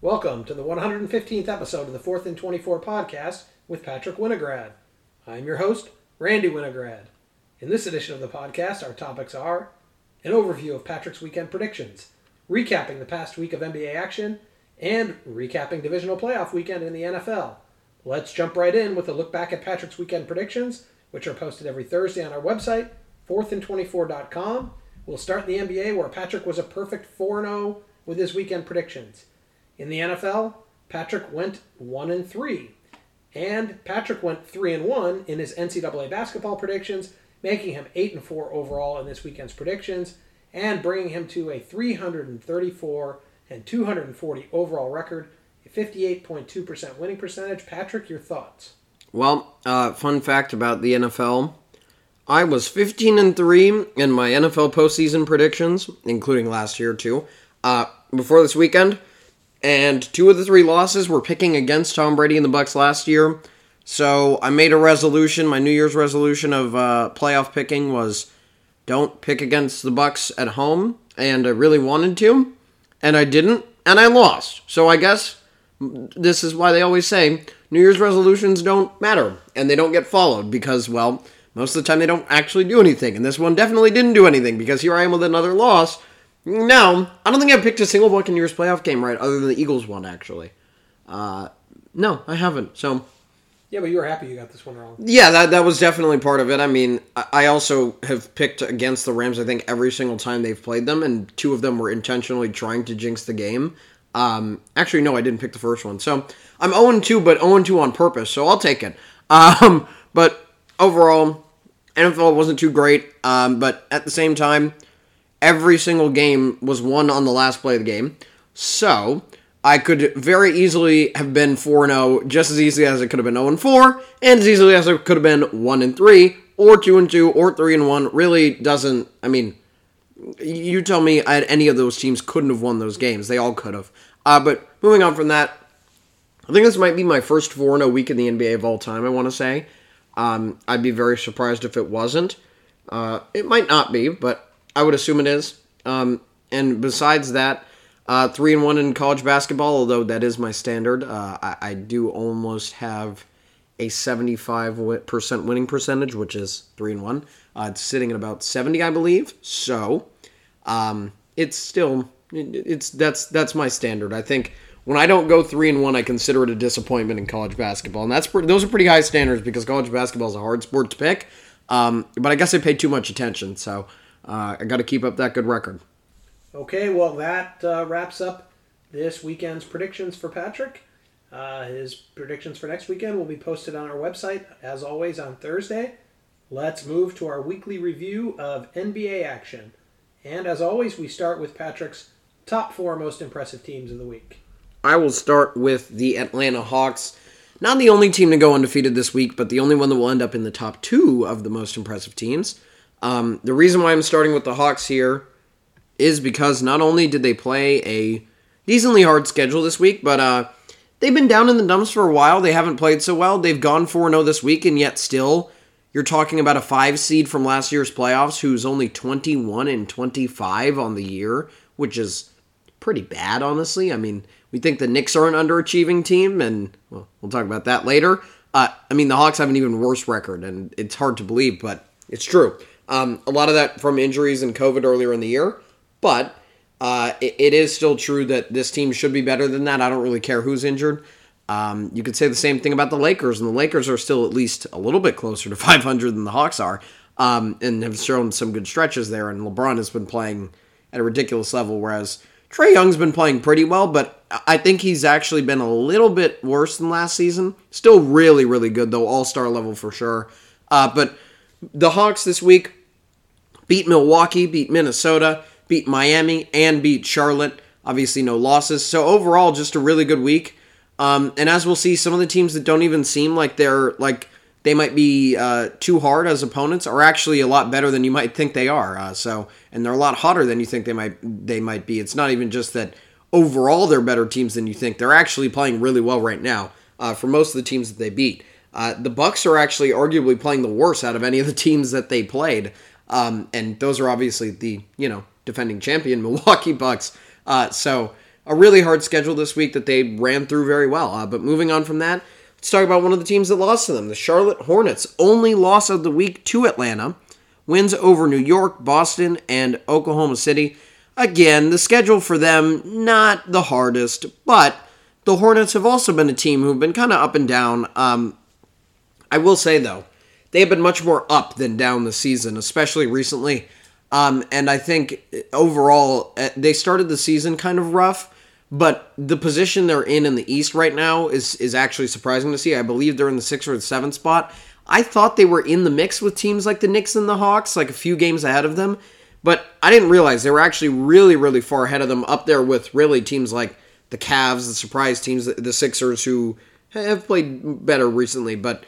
Welcome to the 115th episode of the 4th and 24 podcast with Patrick Winograd. I'm your host, Randy Winograd. In this edition of the podcast, our topics are an overview of Patrick's weekend predictions, recapping the past week of NBA action, and recapping divisional playoff weekend in the NFL. Let's jump right in with a look back at Patrick's weekend predictions, which are posted every Thursday on our website, 4thand24.com. We'll start in the NBA, where Patrick was a perfect 4 0 with his weekend predictions. In the NFL, Patrick went 1 and 3. And Patrick went 3 and 1 in his NCAA basketball predictions, making him 8 and 4 overall in this weekend's predictions and bringing him to a 334 and 240 overall record, a 58.2% winning percentage. Patrick, your thoughts? Well, uh, fun fact about the NFL. I was 15 and 3 in my NFL postseason predictions, including last year too. Uh, before this weekend, and two of the three losses were picking against Tom Brady and the Bucs last year. So I made a resolution. My New Year's resolution of uh, playoff picking was don't pick against the Bucs at home, and I really wanted to, and I didn't, and I lost. So I guess this is why they always say New Year's resolutions don't matter and they don't get followed because, well, most of the time they don't actually do anything. And this one definitely didn't do anything because here I am with another loss no, I don't think I picked a single Buccaneers playoff game right, other than the Eagles one, actually. Uh, no, I haven't. So. Yeah, but you were happy you got this one wrong. Yeah, that that was definitely part of it. I mean, I also have picked against the Rams. I think every single time they've played them, and two of them were intentionally trying to jinx the game. Um, actually, no, I didn't pick the first one. So I'm 0 2, but 0 2 on purpose. So I'll take it. Um, but overall, NFL wasn't too great. Um, but at the same time every single game was won on the last play of the game. So I could very easily have been 4 0, just as easily as it could have been 0 4, and as easily as it could have been 1 3, or 2 2, or 3 1. Really doesn't, I mean, you tell me I had any of those teams couldn't have won those games. They all could have. Uh, but moving on from that, I think this might be my first 4 0 week in the NBA of all time, I want to say. Um, I'd be very surprised if it wasn't. Uh, it might not be, but I would assume it is. Um, and besides that, uh, three and one in college basketball, although that is my standard. Uh, I, I, do almost have a 75% winning percentage, which is three and one. Uh, it's sitting at about 70, I believe. So um, it's still it's that's that's my standard. I think when I don't go three and one, I consider it a disappointment in college basketball, and that's those are pretty high standards because college basketball is a hard sport to pick. Um, but I guess I paid too much attention, so uh, I got to keep up that good record. Okay, well, that uh, wraps up this weekend's predictions for Patrick. Uh, his predictions for next weekend will be posted on our website, as always, on Thursday. Let's move to our weekly review of NBA action. And as always, we start with Patrick's top four most impressive teams of the week. I will start with the Atlanta Hawks. Not the only team to go undefeated this week, but the only one that will end up in the top two of the most impressive teams. Um, the reason why I'm starting with the Hawks here is because not only did they play a decently hard schedule this week, but uh, they've been down in the dumps for a while. They haven't played so well. They've gone 4 0 this week, and yet still, you're talking about a five seed from last year's playoffs who's only 21 and 25 on the year, which is pretty bad, honestly. I mean, we think the Knicks are an underachieving team, and well, we'll talk about that later. Uh, I mean, the Hawks have an even worse record, and it's hard to believe, but it's true. Um, a lot of that from injuries and COVID earlier in the year, but uh, it, it is still true that this team should be better than that. I don't really care who's injured. Um, you could say the same thing about the Lakers, and the Lakers are still at least a little bit closer to 500 than the Hawks are, um, and have shown some good stretches there. And LeBron has been playing at a ridiculous level, whereas Trae Young's been playing pretty well, but I think he's actually been a little bit worse than last season. Still really, really good though, all star level for sure. Uh, but the Hawks this week beat Milwaukee, beat Minnesota, beat Miami, and beat Charlotte. Obviously, no losses. So, overall, just a really good week. Um, and as we'll see, some of the teams that don't even seem like they're like they might be uh, too hard as opponents are actually a lot better than you might think they are. Uh, so, and they're a lot hotter than you think they might they might be. It's not even just that overall they're better teams than you think. They're actually playing really well right now uh, for most of the teams that they beat. Uh, the Bucks are actually arguably playing the worst out of any of the teams that they played. Um, and those are obviously the you know defending champion Milwaukee Bucks. Uh, so a really hard schedule this week that they ran through very well. Uh, but moving on from that, let's talk about one of the teams that lost to them the Charlotte Hornets. Only loss of the week to Atlanta. Wins over New York, Boston, and Oklahoma City. Again, the schedule for them, not the hardest, but the Hornets have also been a team who've been kind of up and down. Um, I will say, though, they have been much more up than down this season, especially recently. Um, and I think overall, uh, they started the season kind of rough, but the position they're in in the East right now is is actually surprising to see. I believe they're in the sixth or the seventh spot. I thought they were in the mix with teams like the Knicks and the Hawks, like a few games ahead of them, but I didn't realize they were actually really, really far ahead of them, up there with really teams like the Cavs, the surprise teams, the Sixers, who have played better recently. But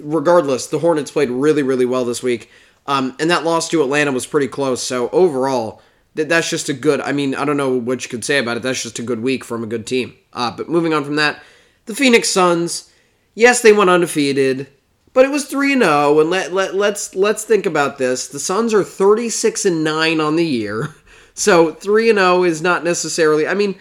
regardless, the Hornets played really, really well this week. Um, and that loss to Atlanta was pretty close. So overall, that that's just a good. I mean, I don't know what you could say about it. That's just a good week from a good team. Uh, but moving on from that, the Phoenix Suns. Yes, they went undefeated, but it was three and zero. Oh, and let let let's let's think about this. The Suns are thirty six and nine on the year, so three and zero oh is not necessarily. I mean.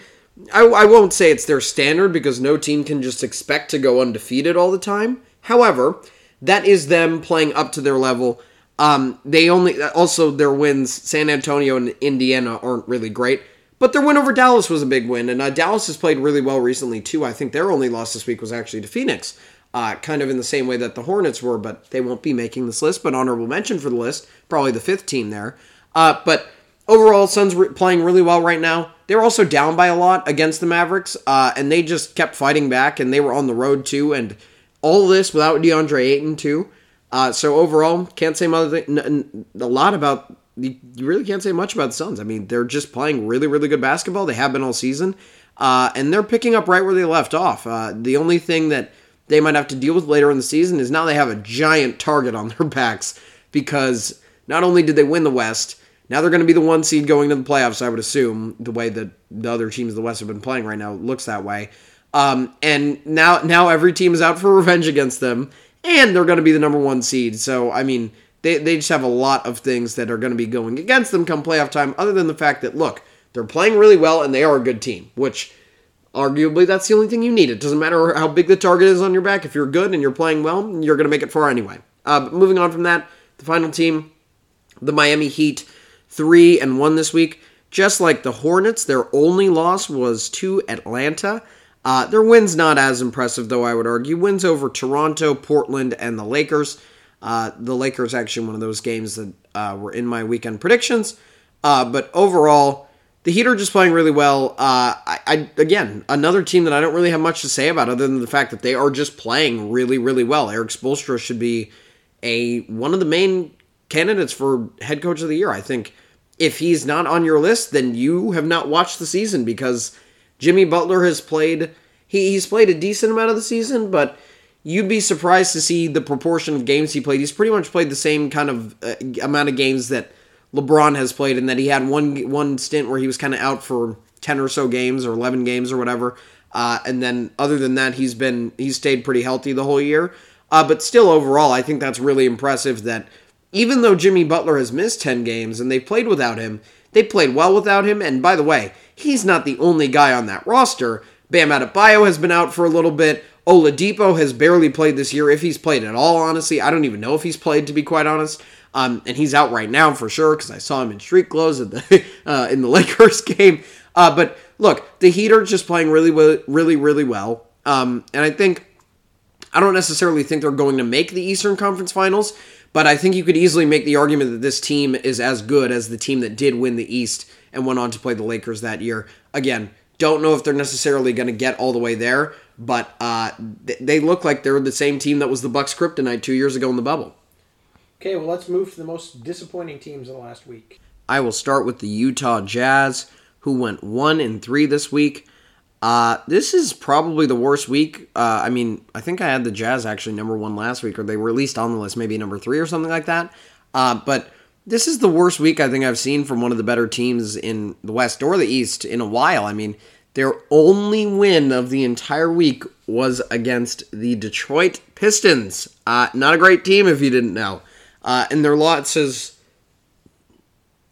I, I won't say it's their standard because no team can just expect to go undefeated all the time. However, that is them playing up to their level um, they only also their wins. San Antonio and Indiana aren't really great, but their win over Dallas was a big win, and uh, Dallas has played really well recently too. I think their only loss this week was actually to Phoenix, uh, kind of in the same way that the Hornets were, but they won't be making this list. But honorable mention for the list, probably the fifth team there. Uh, but overall, Suns re- playing really well right now. They were also down by a lot against the Mavericks, uh, and they just kept fighting back, and they were on the road too, and all this without DeAndre Ayton too. Uh, so overall, can't say much, a lot about. You really can't say much about the Suns. I mean, they're just playing really, really good basketball. They have been all season, uh, and they're picking up right where they left off. Uh, the only thing that they might have to deal with later in the season is now they have a giant target on their backs because not only did they win the West, now they're going to be the one seed going to the playoffs. I would assume the way that the other teams of the West have been playing right now looks that way. Um, and now, now every team is out for revenge against them and they're going to be the number one seed. So, I mean, they, they just have a lot of things that are going to be going against them come playoff time, other than the fact that, look, they're playing really well and they are a good team, which arguably that's the only thing you need. It doesn't matter how big the target is on your back. If you're good and you're playing well, you're going to make it far anyway. Uh, but moving on from that, the final team, the Miami Heat, three and one this week. Just like the Hornets, their only loss was to Atlanta. Uh, their wins not as impressive, though, I would argue. Wins over Toronto, Portland, and the Lakers. Uh, the Lakers actually one of those games that uh, were in my weekend predictions. Uh, but overall, the Heat are just playing really well. Uh, I, I, again, another team that I don't really have much to say about, other than the fact that they are just playing really, really well. Erik Spoelstra should be a one of the main candidates for head coach of the year. I think if he's not on your list, then you have not watched the season because Jimmy Butler has played he, he's played a decent amount of the season, but you'd be surprised to see the proportion of games he played. He's pretty much played the same kind of uh, amount of games that LeBron has played, and that he had one one stint where he was kind of out for ten or so games or eleven games or whatever. Uh, and then other than that, he's been he's stayed pretty healthy the whole year. Uh, but still, overall, I think that's really impressive. That even though Jimmy Butler has missed ten games and they played without him, they played well without him. And by the way, he's not the only guy on that roster. Bam Adebayo has been out for a little bit. Oladipo has barely played this year, if he's played at all, honestly. I don't even know if he's played, to be quite honest. Um, and he's out right now for sure because I saw him in street clothes at the uh, in the Lakers game. Uh, but look, the Heat are just playing really, really, really well. Um, and I think I don't necessarily think they're going to make the Eastern Conference Finals, but I think you could easily make the argument that this team is as good as the team that did win the East and went on to play the Lakers that year. Again, don't know if they're necessarily going to get all the way there, but uh, they look like they're the same team that was the Bucks kryptonite two years ago in the bubble. Okay, well let's move to the most disappointing teams of the last week. I will start with the Utah Jazz, who went one and three this week. Uh, this is probably the worst week. Uh, I mean, I think I had the Jazz actually number one last week, or they were at least on the list, maybe number three or something like that. Uh, but this is the worst week I think I've seen from one of the better teams in the West or the East in a while. I mean, their only win of the entire week was against the Detroit Pistons. Uh, not a great team if you didn't know. Uh, and their lot says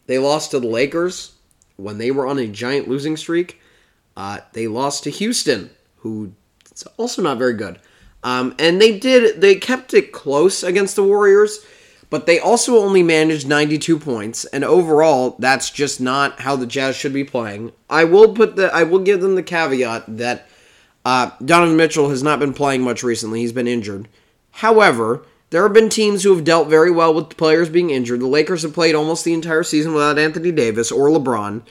they lost to the Lakers when they were on a giant losing streak. Uh, they lost to Houston, who is also not very good. Um, and they did they kept it close against the Warriors, but they also only managed 92 points. And overall, that's just not how the Jazz should be playing. I will put the I will give them the caveat that uh, Donovan Mitchell has not been playing much recently. He's been injured. However, there have been teams who have dealt very well with players being injured. The Lakers have played almost the entire season without Anthony Davis or LeBron.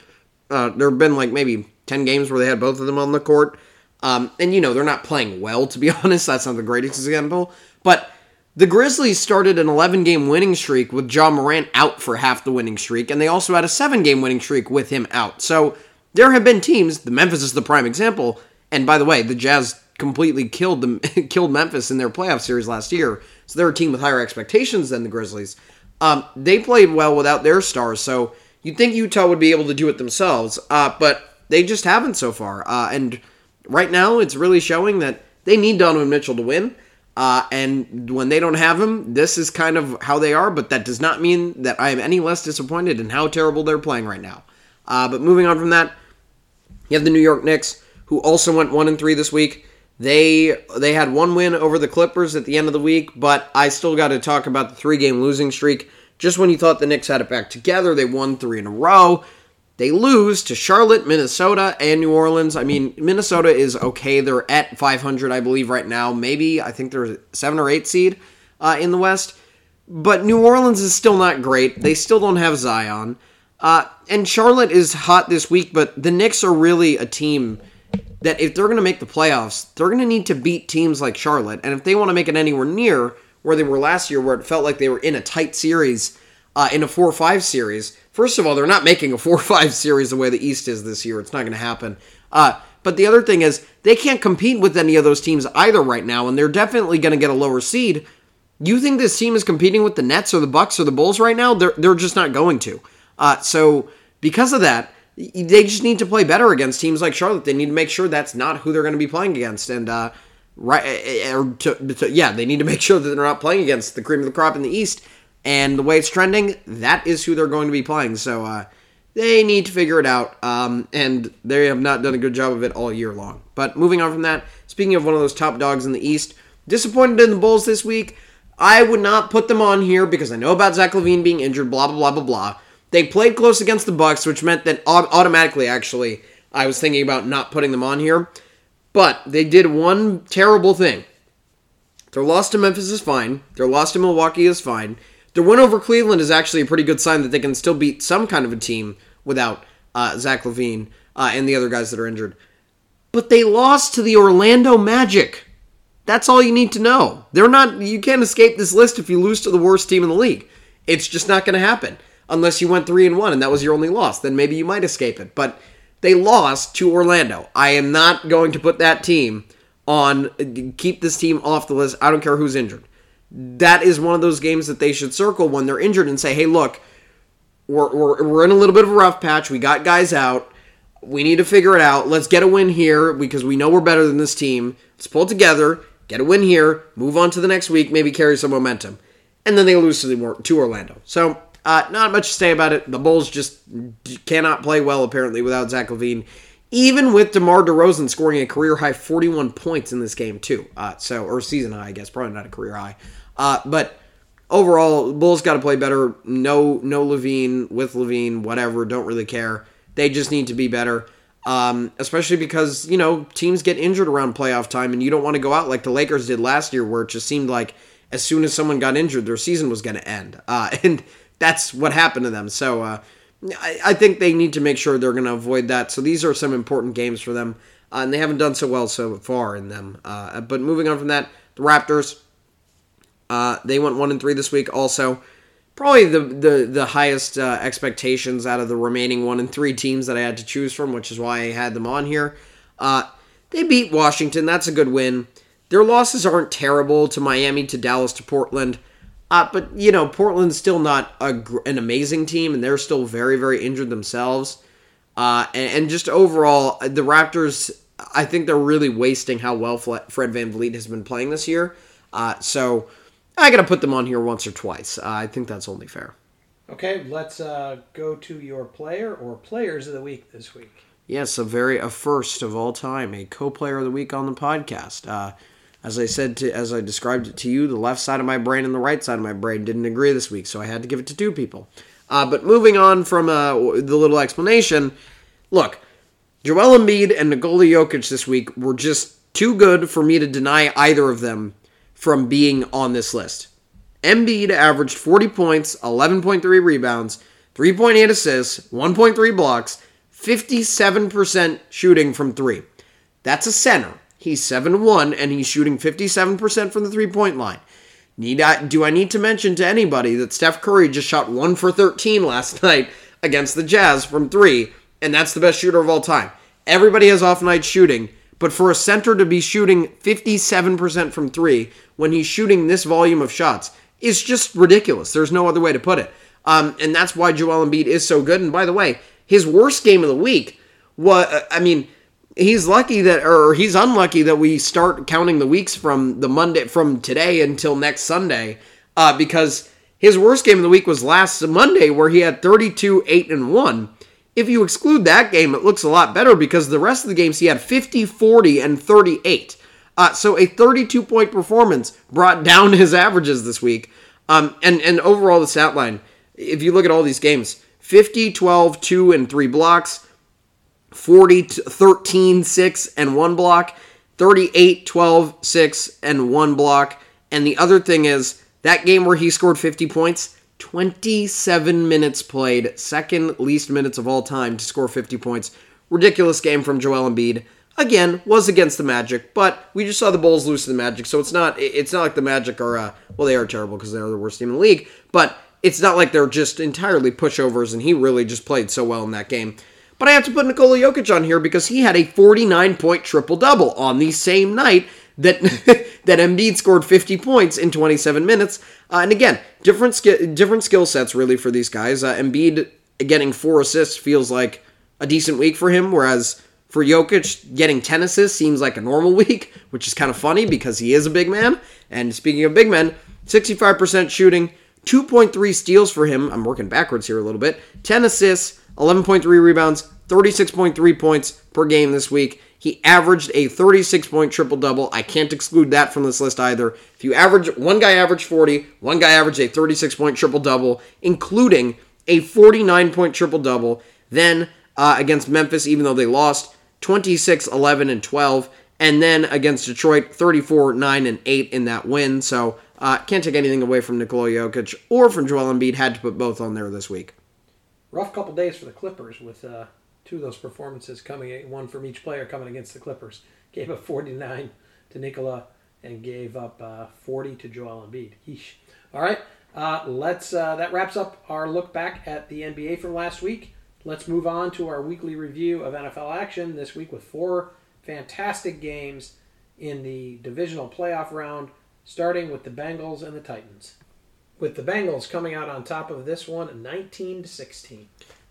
Uh, there have been like maybe 10 games where they had both of them on the court. Um, and, you know, they're not playing well, to be honest. That's not the greatest example. But the Grizzlies started an 11 game winning streak with Ja Morant out for half the winning streak, and they also had a 7 game winning streak with him out. So there have been teams, the Memphis is the prime example, and by the way, the Jazz completely killed them, killed Memphis in their playoff series last year. So they're a team with higher expectations than the Grizzlies. Um, they played well without their stars, so you'd think Utah would be able to do it themselves, uh, but they just haven't so far. Uh, and right now, it's really showing that they need Donovan Mitchell to win. Uh, and when they don't have him, this is kind of how they are. But that does not mean that I am any less disappointed in how terrible they're playing right now. Uh, but moving on from that, you have the New York Knicks, who also went one and three this week. They they had one win over the Clippers at the end of the week, but I still got to talk about the three game losing streak. Just when you thought the Knicks had it back together, they won three in a row. They lose to Charlotte, Minnesota, and New Orleans. I mean, Minnesota is okay. They're at 500, I believe, right now. Maybe I think they're seven or eight seed uh, in the West. But New Orleans is still not great. They still don't have Zion. Uh, and Charlotte is hot this week, but the Knicks are really a team that if they're going to make the playoffs, they're going to need to beat teams like Charlotte. And if they want to make it anywhere near where they were last year, where it felt like they were in a tight series, uh, in a 4 5 series, first of all, they're not making a 4 5 series the way the East is this year. It's not going to happen. Uh, but the other thing is, they can't compete with any of those teams either right now, and they're definitely going to get a lower seed. You think this team is competing with the Nets or the Bucks or the Bulls right now? They're, they're just not going to. Uh, so, because of that, they just need to play better against teams like Charlotte. They need to make sure that's not who they're going to be playing against, and uh, right, eh, eh, or to, to, yeah, they need to make sure that they're not playing against the cream of the crop in the East. And the way it's trending, that is who they're going to be playing. So uh, they need to figure it out, um, and they have not done a good job of it all year long. But moving on from that, speaking of one of those top dogs in the East, disappointed in the Bulls this week. I would not put them on here because I know about Zach LaVine being injured, blah blah blah blah blah. They played close against the Bucks, which meant that automatically, actually, I was thinking about not putting them on here. But they did one terrible thing. Their loss to Memphis is fine. Their loss to Milwaukee is fine. Their win over Cleveland is actually a pretty good sign that they can still beat some kind of a team without uh, Zach LaVine uh, and the other guys that are injured. But they lost to the Orlando Magic. That's all you need to know. They're not. You can't escape this list if you lose to the worst team in the league. It's just not going to happen unless you went three and one and that was your only loss. Then maybe you might escape it. But they lost to Orlando. I am not going to put that team on. Keep this team off the list. I don't care who's injured that is one of those games that they should circle when they're injured and say, hey, look, we're, we're, we're in a little bit of a rough patch. We got guys out. We need to figure it out. Let's get a win here because we know we're better than this team. Let's pull together, get a win here, move on to the next week, maybe carry some momentum. And then they lose to, the, to Orlando. So, uh, not much to say about it. The Bulls just cannot play well, apparently, without Zach LaVine Even with DeMar DeRozan scoring a career high 41 points in this game, too. Uh, so, or season high, I guess. Probably not a career high. Uh, but overall, Bulls got to play better. No, no LaVine with Levine, whatever. Don't really care. They just need to be better. Um, especially because you know teams get injured around playoff time, and you don't want to go out like the Lakers did last year, where it just seemed like as soon as someone got injured, their season was going to end, uh, and that's what happened to them. So uh, I, I, think they need to make sure they're going to avoid that. So these are some important games for them, uh, and they haven't done so well so far in them. Uh, but moving on from that, the Raptors uh, they went one and three this week. Also, probably the the the highest uh, expectations out of the remaining one and three teams that I had to choose from, which is why I had them on here. Uh, they beat Washington. That's a good win. Their losses aren't terrible to Miami, to Dallas, to Portland. Uh, but you know, Portland's still not a, an amazing team, and they're still very, very injured themselves. Uh, and, and, just overall, the Raptors, I think they're really wasting how well Fred VanVleet has been playing this year. Uh, so I got to put them on here once or twice. Uh, I think that's only fair. Okay, let's uh, go to your player or players of the week this week. Yes, a very a first of all time, a co-player of the week on the podcast. Uh, as I said to, as I described it to you, the left side of my brain and the right side of my brain didn't agree this week, so I had to give it to two people. Uh, but moving on from uh, the little explanation, look, Joel Embiid and Nikola Jokic this week were just too good for me to deny either of them from being on this list. Embiid averaged 40 points, 11.3 rebounds, 3.8 assists, 1.3 blocks, 57% shooting from three. That's a center. He's 7 1 and he's shooting 57% from the three point line. Need I, do I need to mention to anybody that Steph Curry just shot 1 for 13 last night against the Jazz from three, and that's the best shooter of all time? Everybody has off night shooting, but for a center to be shooting 57% from three when he's shooting this volume of shots is just ridiculous. There's no other way to put it. Um, and that's why Joel Embiid is so good. And by the way, his worst game of the week was, I mean, he's lucky that or he's unlucky that we start counting the weeks from the Monday from today until next Sunday uh, because his worst game of the week was last Monday where he had 32 8 and 1. If you exclude that game, it looks a lot better because the rest of the games he had 50, 40, and 38. Uh, so a 32 point performance brought down his averages this week. Um, and, and overall, the stat line, if you look at all these games, 50, 12, 2, and 3 blocks, 40, 13, 6, and 1 block, 38, 12, 6, and 1 block. And the other thing is that game where he scored 50 points, 27 minutes played, second least minutes of all time to score 50 points. Ridiculous game from Joel Embiid. Again, was against the Magic, but we just saw the Bulls lose to the Magic, so it's not it's not like the Magic are uh, well they are terrible because they're the worst team in the league, but it's not like they're just entirely pushovers, and he really just played so well in that game. But I have to put Nikola Jokic on here because he had a 49 point triple double on the same night that that Embiid scored 50 points in 27 minutes. Uh, and again, different sk- different skill sets really for these guys. Uh, Embiid getting four assists feels like a decent week for him, whereas for Jokic, getting 10 assists seems like a normal week, which is kind of funny because he is a big man. And speaking of big men, 65% shooting, 2.3 steals for him. I'm working backwards here a little bit. 10 assists, 11.3 rebounds, 36.3 points per game this week. He averaged a 36 point triple double. I can't exclude that from this list either. If you average, one guy averaged 40, one guy averaged a 36 point triple double, including a 49 point triple double. Then uh, against Memphis, even though they lost 26, 11, and 12. And then against Detroit, 34, 9, and 8 in that win. So uh, can't take anything away from Nikola Jokic or from Joel Embiid. Had to put both on there this week. Rough couple days for the Clippers with uh, two of those performances coming, one from each player coming against the Clippers. Gave up 49 to Nikola and gave up uh, 40 to Joel Embiid. Yeesh. All right, uh, let's. Uh, that wraps up our look back at the NBA from last week. Let's move on to our weekly review of NFL action this week with four fantastic games in the divisional playoff round, starting with the Bengals and the Titans. With the Bengals coming out on top of this one, 19 to 16.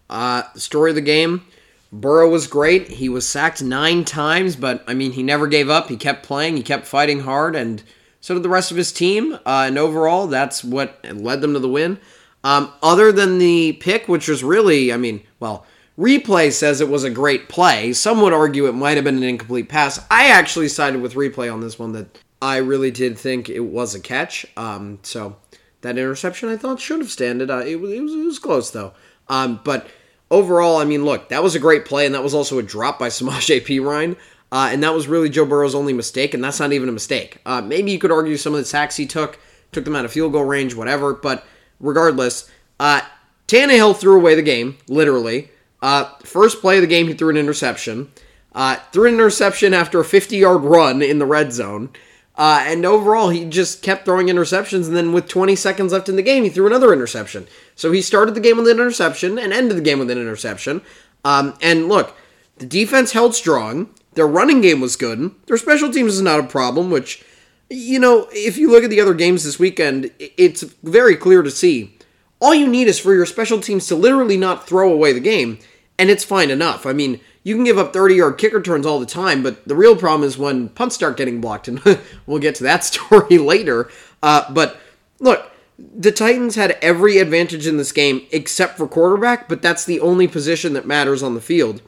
Uh, story of the game. Burrow was great. He was sacked nine times, but I mean, he never gave up. He kept playing. He kept fighting hard, and so did the rest of his team. Uh, and overall, that's what led them to the win. Um, other than the pick, which was really, I mean, well, replay says it was a great play. Some would argue it might have been an incomplete pass. I actually sided with replay on this one that I really did think it was a catch. Um, so that interception I thought should have standed. Uh, it, was, it, was, it was close though. Um, but overall, I mean, look, that was a great play, and that was also a drop by Samaje Perine. Uh, and that was really Joe Burrow's only mistake, and that's not even a mistake. Uh, maybe you could argue some of the sacks he took took them out of field goal range, whatever. But regardless, uh, Tannehill threw away the game, literally. Uh, first play of the game, he threw an interception. Uh, threw an interception after a 50 yard run in the red zone. Uh, and overall, he just kept throwing interceptions. And then with 20 seconds left in the game, he threw another interception. So he started the game with an interception and ended the game with an interception. Um, and look, the defense held strong. Their running game was good. Their special teams is not a problem, which, you know, if you look at the other games this weekend, it's very clear to see. All you need is for your special teams to literally not throw away the game, and it's fine enough. I mean, you can give up 30 yard kick returns all the time, but the real problem is when punts start getting blocked, and we'll get to that story later. Uh, but look, the Titans had every advantage in this game except for quarterback, but that's the only position that matters on the field.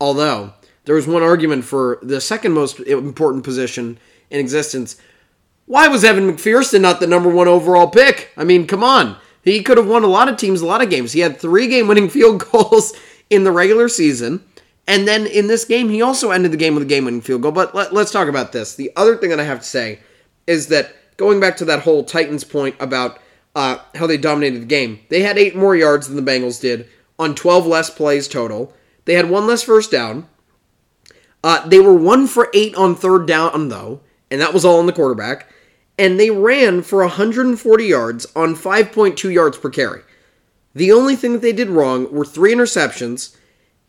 Although there was one argument for the second most important position in existence. Why was Evan McPherson not the number one overall pick? I mean, come on. He could have won a lot of teams, a lot of games. He had three game winning field goals in the regular season. And then in this game, he also ended the game with a game winning field goal. But let, us talk about this. The other thing that I have to say is that going back to that whole Titans point about uh, how they dominated the game, they had eight more yards than the Bengals did on 12 less plays total. They had one less first down. Uh, they were one for eight on third down, though, and that was all on the quarterback. And they ran for 140 yards on 5.2 yards per carry. The only thing that they did wrong were three interceptions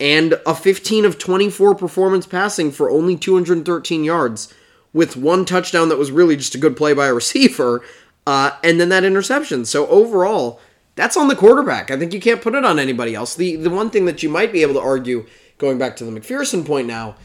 and a 15 of 24 performance passing for only 213 yards, with one touchdown that was really just a good play by a receiver, uh, and then that interception. So overall, that's on the quarterback. I think you can't put it on anybody else. The the one thing that you might be able to argue, going back to the McPherson point now,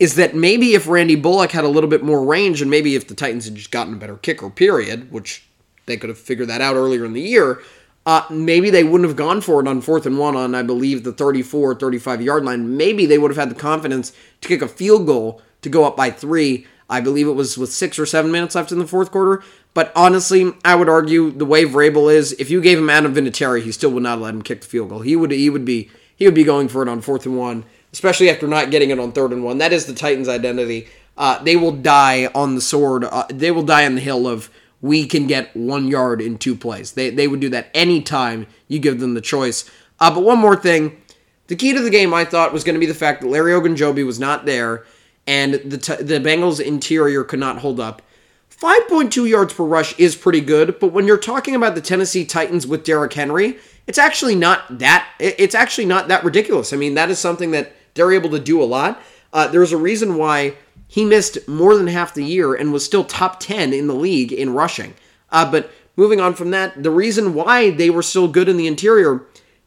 is that maybe if Randy Bullock had a little bit more range, and maybe if the Titans had just gotten a better kicker, period, which they could have figured that out earlier in the year, uh, maybe they wouldn't have gone for it on fourth and one on, I believe, the 34, 35 yard line. Maybe they would have had the confidence to kick a field goal to go up by three. I believe it was with six or seven minutes left in the fourth quarter. But honestly, I would argue the way Vrabel is, if you gave him Adam Vinatieri, he still would not let him kick the field goal. He would he would be he would be going for it on fourth and one, especially after not getting it on third and one. That is the Titans' identity. Uh, they will die on the sword. Uh, they will die on the hill of we can get one yard in two plays. They, they would do that anytime you give them the choice. Uh, but one more thing. The key to the game, I thought, was going to be the fact that Larry Ogunjobi was not there and the, t- the Bengals' interior could not hold up. 5.2 yards per rush is pretty good, but when you're talking about the Tennessee Titans with Derrick Henry, it's actually not that it's actually not that ridiculous. I mean, that is something that they're able to do a lot. Uh, there's a reason why he missed more than half the year and was still top 10 in the league in rushing. Uh, but moving on from that, the reason why they were still good in the interior,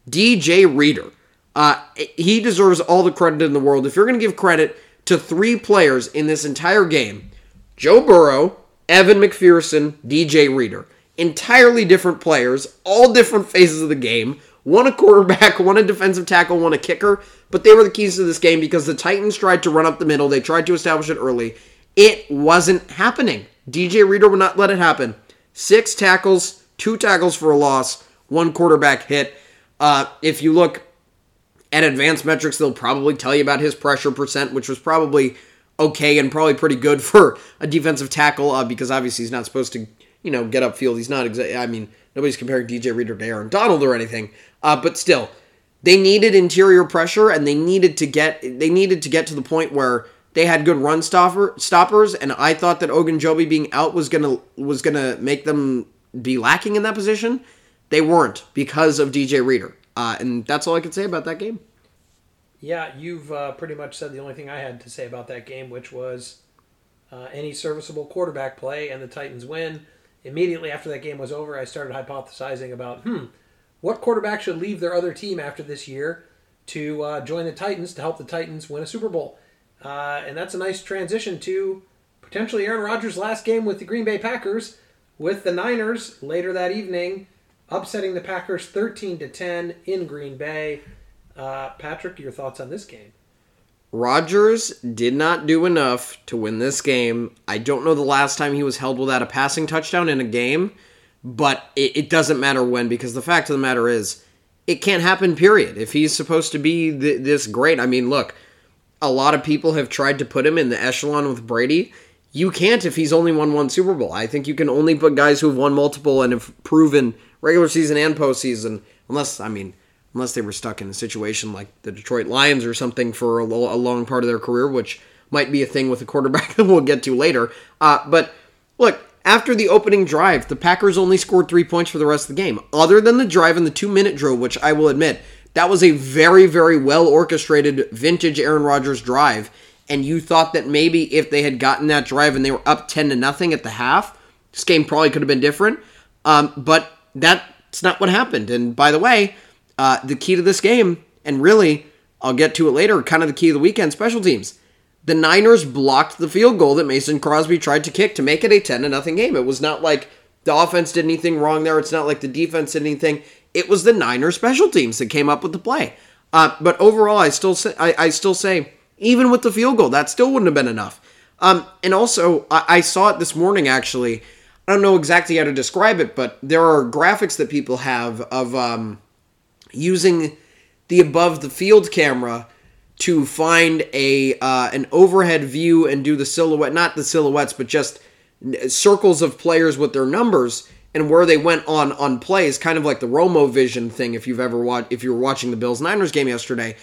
DJ Reader. Uh, he deserves all the credit in the world. If you're going to give credit to three players in this entire game Joe Burrow, Evan McPherson, DJ Reader. Entirely different players, all different phases of the game. One a quarterback, one a defensive tackle, one a kicker. But they were the keys to this game because the Titans tried to run up the middle. They tried to establish it early. It wasn't happening. DJ Reader would not let it happen. Six tackles, two tackles for a loss, one quarterback hit. Uh, if you look at advanced metrics, they'll probably tell you about his pressure percent, which was probably okay and probably pretty good for a defensive tackle uh, because obviously he's not supposed to, you know, get upfield. He's not exactly, I mean, nobody's comparing DJ Reader to Aaron Donald or anything, uh, but still, they needed interior pressure and they needed to get they needed to get to the point where they had good run stopper stoppers and I thought that Ogunjobi being out was gonna was gonna make them be lacking in that position. They weren't because of DJ Reader, uh, and that's all I can say about that game. Yeah, you've uh, pretty much said the only thing I had to say about that game, which was uh, any serviceable quarterback play and the Titans win. Immediately after that game was over, I started hypothesizing about, hmm, what quarterback should leave their other team after this year to uh, join the Titans to help the Titans win a Super Bowl? Uh, and that's a nice transition to potentially Aaron Rodgers' last game with the Green Bay Packers, with the Niners later that evening upsetting the Packers 13 to 10 in Green Bay. Uh, Patrick, your thoughts on this game? Rodgers did not do enough to win this game. I don't know the last time he was held without a passing touchdown in a game, but it, it doesn't matter when because the fact of the matter is, it can't happen, period. If he's supposed to be th- this great, I mean, look, a lot of people have tried to put him in the echelon with Brady. You can't if he's only won one Super Bowl. I think you can only put guys who have won multiple and have proven regular season and postseason, unless, I mean, unless they were stuck in a situation like the Detroit Lions or something for a, a long part of their career, which might be a thing with a quarterback that we'll get to later. Uh, but look, after the opening drive, the Packers only scored three points for the rest of the game. Other than the drive and the two minute drill, which I will admit, that was a very, very well orchestrated vintage Aaron Rodgers drive. And you thought that maybe if they had gotten that drive and they were up 10 to nothing at the half, this game probably could have been different. Um, but that's not what happened. And by the way, uh, the key to this game, and really, I'll get to it later, kind of the key of the weekend special teams. The Niners blocked the field goal that Mason Crosby tried to kick to make it a 10 to nothing game. It was not like the offense did anything wrong there. It's not like the defense did anything. It was the Niners special teams that came up with the play. Uh, but overall, I still say, I, I still say, even with the field goal, that still wouldn't have been enough. Um, and also, I, I saw it this morning actually. I don't know exactly how to describe it, but there are graphics that people have of um, using the above the field camera to find a uh, an overhead view and do the silhouette, not the silhouettes, but just circles of players with their numbers and where they went on on plays, kind of like the Romo Vision thing. If you've ever watched, if you were watching the Bills Niners game yesterday,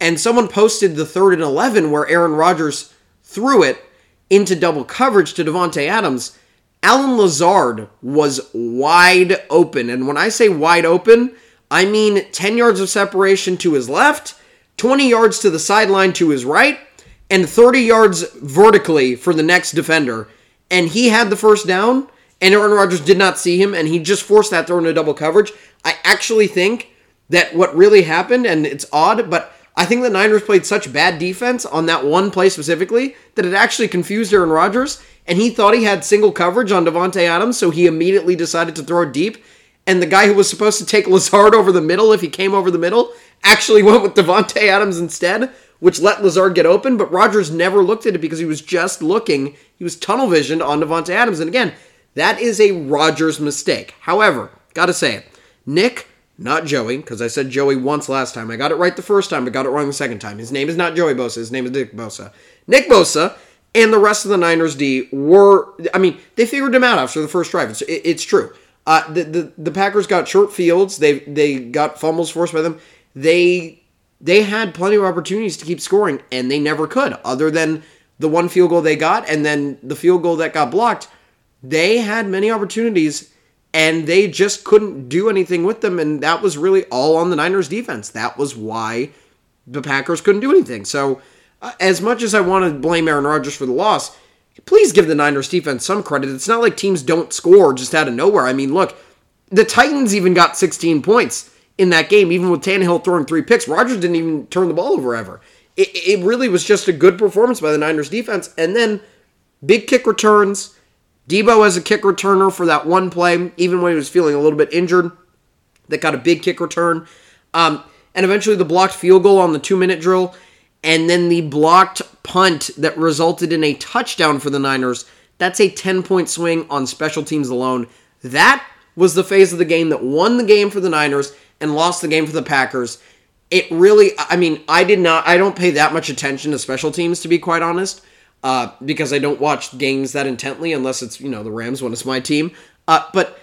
and someone posted the third and eleven where Aaron Rodgers threw it into double coverage to Davante Adams. Allen Lazard was wide open, and when I say wide open, I mean 10 yards of separation to his left, 20 yards to the sideline to his right, and 30 yards vertically for the next defender. And he had the first down and Aaron Rodgers did not see him, and he just forced that throw into double coverage. I actually think that what really happened, and it's odd, but I think the Niners played such bad defense on that one play specifically that it actually confused Aaron Rodgers, and he thought he had single coverage on Davante Adams, so he immediately decided to throw deep. And the guy who was supposed to take Lazard over the middle, if he came over the middle, actually went with Davante Adams instead, which let Lazard get open. But Rodgers never looked at it because he was just looking. He was tunnel visioned on Davante Adams. And again, that is a Rodgers mistake. However, gotta say it. Nick, not Joey, because I said Joey once last time. I got it right the first time, but got it wrong the second time. His name is not Joey Bosa, his name is Nick Bosa. Nick Bosa and the rest of the Niners D were, I mean, they figured him out after the first drive. It's, it, it's true. Uh, the, the the Packers got short fields. They they got fumbles forced by them. They they had plenty of opportunities to keep scoring, and they never could. Other than the one field goal they got, and then the field goal that got blocked. They had many opportunities and they just couldn't do anything with them. And that was really all on the Niners defense. That was why the Packers couldn't do anything. So, uh, as much as I want to blame Aaron Rodgers for the loss, please give the Niners defense some credit. It's not like teams don't score just out of nowhere. I mean, look, the Titans even got 16 points in that game, even with Tannehill throwing three picks. Rodgers didn't even turn the ball over ever. It, it really was just a good performance by the Niners defense. And then big kick returns Deebo as a kick returner for that one play, even when he was feeling a little bit injured, that got a big kick return. Um, and eventually the blocked field goal on the two minute drill, and then the blocked punt that resulted in a touchdown for the Niners. That's a 10 point swing on special teams alone. That was the phase of the game that won the game for the Niners and lost the game for the Packers. It really, I mean, I did not, I don't pay that much attention to special teams, to be quite honest uh, because I don't watch games that intently unless it's you know the Rams when it's my team. Uh, but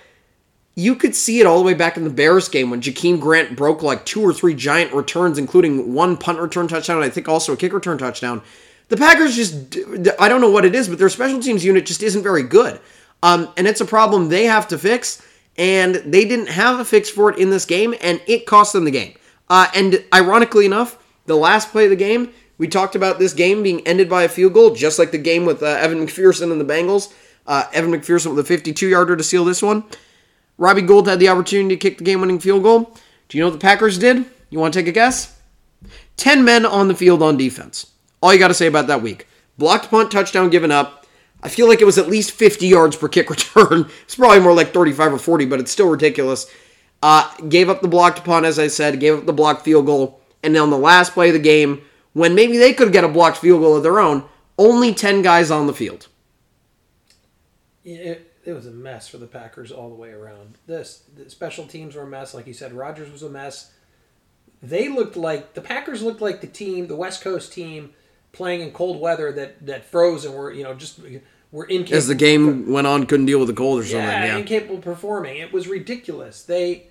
you could see it all the way back in the Bears game when Jakeem Grant broke like two or three giant returns, including one punt return touchdown, and I think also a kick return touchdown. The Packers just, I don't know what it is, but their special teams unit just isn't very good. Um, and it's a problem they have to fix, and they didn't have a fix for it in this game, and it cost them the game. Uh, and ironically enough, the last play of the game, we talked about this game being ended by a field goal, just like the game with uh, Evan McPherson and the Bengals. Uh, Evan McPherson with a 52 yarder to seal this one. Robbie Gould had the opportunity to kick the game winning field goal. Do you know what the Packers did? You want to take a guess? 10 men on the field on defense. All you got to say about that week. Blocked punt, touchdown given up. I feel like it was at least 50 yards per kick return. It's probably more like 35 or 40, but it's still ridiculous. Uh, gave up the blocked punt, as I said, gave up the blocked field goal. And then on the last play of the game, when maybe they could get a blocked field goal of their own. Only 10 guys on the field. It, it was a mess for the Packers all the way around. This the special teams were a mess, like you said. Rodgers was a mess. They looked like the Packers looked like the team, the West Coast team, playing in cold weather that that froze and were you know just were incapable. As the game went on, couldn't deal with the cold or something. Yeah, yeah. incapable of performing. It was ridiculous. They.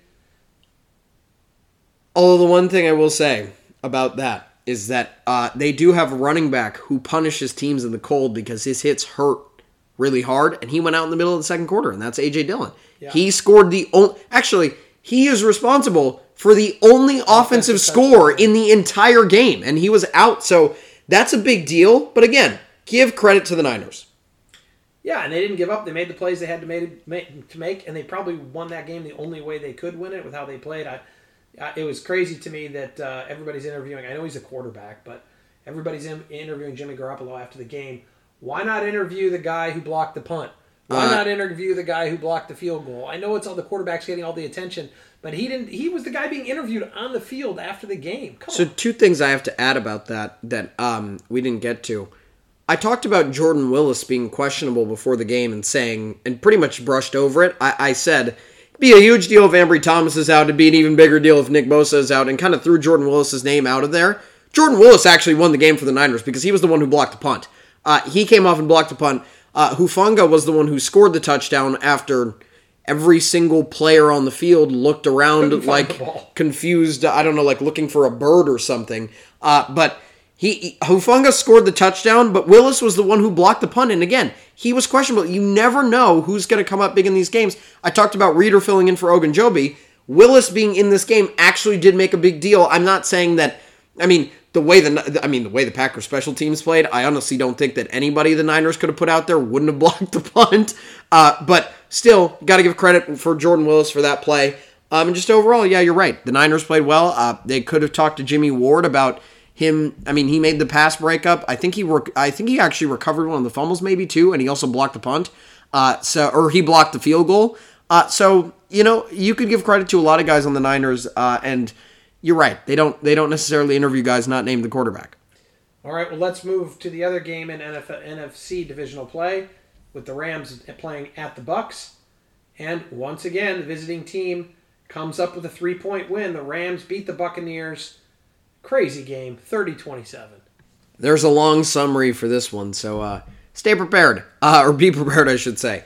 Although the one thing I will say about that is that uh, they do have a running back who punishes teams in the cold because his hits hurt really hard, and he went out in the middle of the second quarter, and that's AJ Dillon. Yeah. He scored the only. Actually, he is responsible for the only offensive, score in the entire game, and he was out. So that's a big deal. But again, give credit to the Niners. Yeah, and they didn't give up. They made the plays they had to make, to make, and they probably won that game the only way they could win it with how they played. I, it was crazy to me that uh, everybody's interviewing. I know he's a quarterback, but everybody's in, interviewing Jimmy Garoppolo after the game. Why not interview the guy who blocked the punt? Why Uh, not interview the guy who blocked the field goal? I know it's all the quarterback's getting all the attention, but he didn't. He was the guy being interviewed on the field after the game. Come So on. two things I have to add about that that um, we didn't get to. I talked about Jordan Willis being questionable before the game and saying, and pretty much brushed over it. I, I said, it'd be a huge deal if Ambry Thomas is out. It'd be an even bigger deal if Nick Bosa is out, and kind of threw Jordan Willis's name out of there. Jordan Willis actually won the game for the Niners because he was the one who blocked the punt. Uh, he came off and blocked the punt. Uh, Hufanga was the one who scored the touchdown after every single player on the field looked around like confused. I don't know, like looking for a bird or something. Uh, but he, he Hufanga scored the touchdown, but Willis was the one who blocked the punt. And again, he was questionable. You never know who's going to come up big in these games. I talked about Reader filling in for Ogunjobi. Willis being in this game actually did make a big deal. I'm not saying that. I mean, the way the I mean the way the Packers special teams played, I honestly don't think that anybody the Niners could have put out there wouldn't have blocked the punt. Uh, but still, got to give credit for Jordan Willis for that play. Um, and just overall, yeah, you're right. The Niners played well. Uh, they could have talked to Jimmy Ward about him. I mean, he made the pass breakup. I think he rec- I think he actually recovered one of the fumbles, maybe too, and he also blocked the punt. Uh, so or he blocked the field goal. Uh, so you know, you could give credit to a lot of guys on the Niners, uh, and you're right. They don't they don't necessarily interview guys not named the quarterback. All right, well, let's move to the other game in NFL, NFC divisional play with the Rams playing at the Bucs. And once again, the visiting team comes up with a three point win. The Rams beat the Buccaneers. Crazy game, 30 27. There's a long summary for this one, so uh, stay prepared, uh, or be prepared, I should say.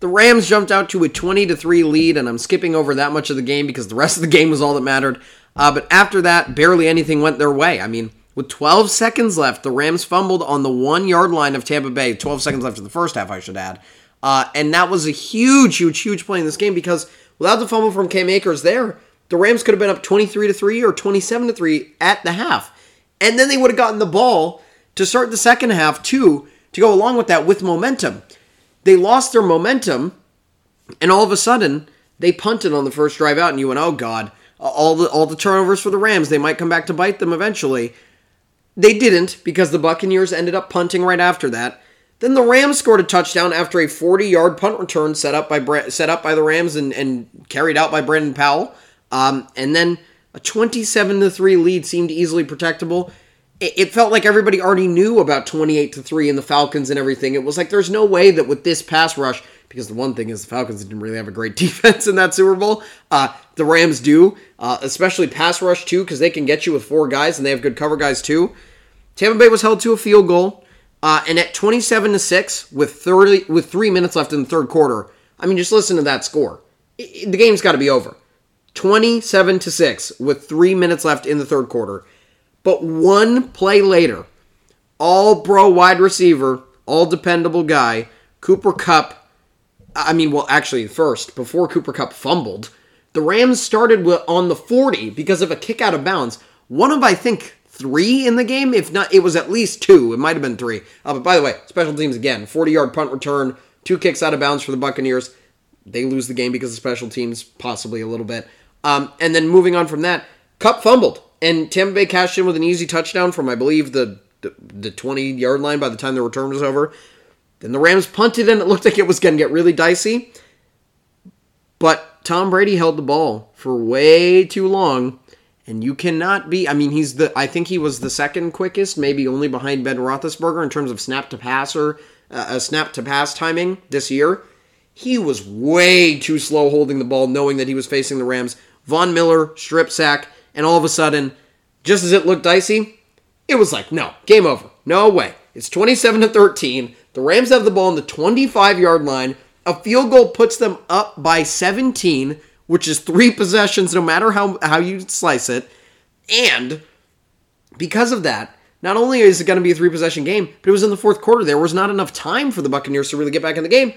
The Rams jumped out to a 20 to three lead, and I'm skipping over that much of the game because the rest of the game was all that mattered. Uh, but after that, barely anything went their way. I mean, with 12 seconds left, the Rams fumbled on the one yard line of Tampa Bay. 12 seconds left in the first half, I should add. Uh, and that was a huge, huge, huge play in this game because without the fumble from Cam Akers there, the Rams could have been up 23 to 3 or 27 to 3 at the half. And then they would have gotten the ball to start the second half, too, to go along with that with momentum. They lost their momentum, and all of a sudden, they punted on the first drive out, and you went, oh, God. All the all the turnovers for the Rams, they might come back to bite them eventually. They didn't because the Buccaneers ended up punting right after that. Then the Rams scored a touchdown after a 40-yard punt return set up by set up by the Rams and, and carried out by Brandon Powell. Um, and then a 27 to 3 lead seemed easily protectable. It, it felt like everybody already knew about 28 to 3 and the Falcons and everything. It was like there's no way that with this pass rush, because the one thing is the Falcons didn't really have a great defense in that Super Bowl. Uh, the Rams do, uh, especially pass rush too, because they can get you with four guys and they have good cover guys too. Tampa Bay was held to a field goal, uh, and at 27 to six with 30 with three minutes left in the third quarter. I mean, just listen to that score. I- I- the game's got to be over. 27 to 6 with 3 minutes left in the third quarter. But one play later, all bro wide receiver, all dependable guy, Cooper Kupp. I mean, well, actually, first, before Cooper Kupp fumbled, the Rams started on the 40 because of a kick out of bounds. One of, I think, three in the game. If not, it was at least two. It might have been three. Uh, but by the way, special teams again 40 yard punt return, two kicks out of bounds for the Buccaneers. They lose the game because of special teams, possibly a little bit. Um, and then moving on from that, Kupp fumbled, and Tampa Bay cashed in with an easy touchdown from, I believe, the the, the 20 yard line by the time the return was over. Then the Rams punted, and it looked like it was going to get really dicey. But Tom Brady held the ball for way too long, and you cannot be. I mean, he's the. I think he was the second quickest, maybe only behind Ben Roethlisberger in terms of snap to passer, uh, uh, snap to pass timing this year. He was way too slow holding the ball, knowing that he was facing the Rams. Von Miller strip sack, and all of a sudden, just as it looked dicey, it was like, no, game over. No way. It's 27 to 13. The Rams have the ball on the 25 yard line. A field goal puts them up by 17, which is three possessions, no matter how, how you slice it. And because of that, not only is it going to be a three possession game, but it was in the fourth quarter. There was not enough time for the Buccaneers to really get back in the game.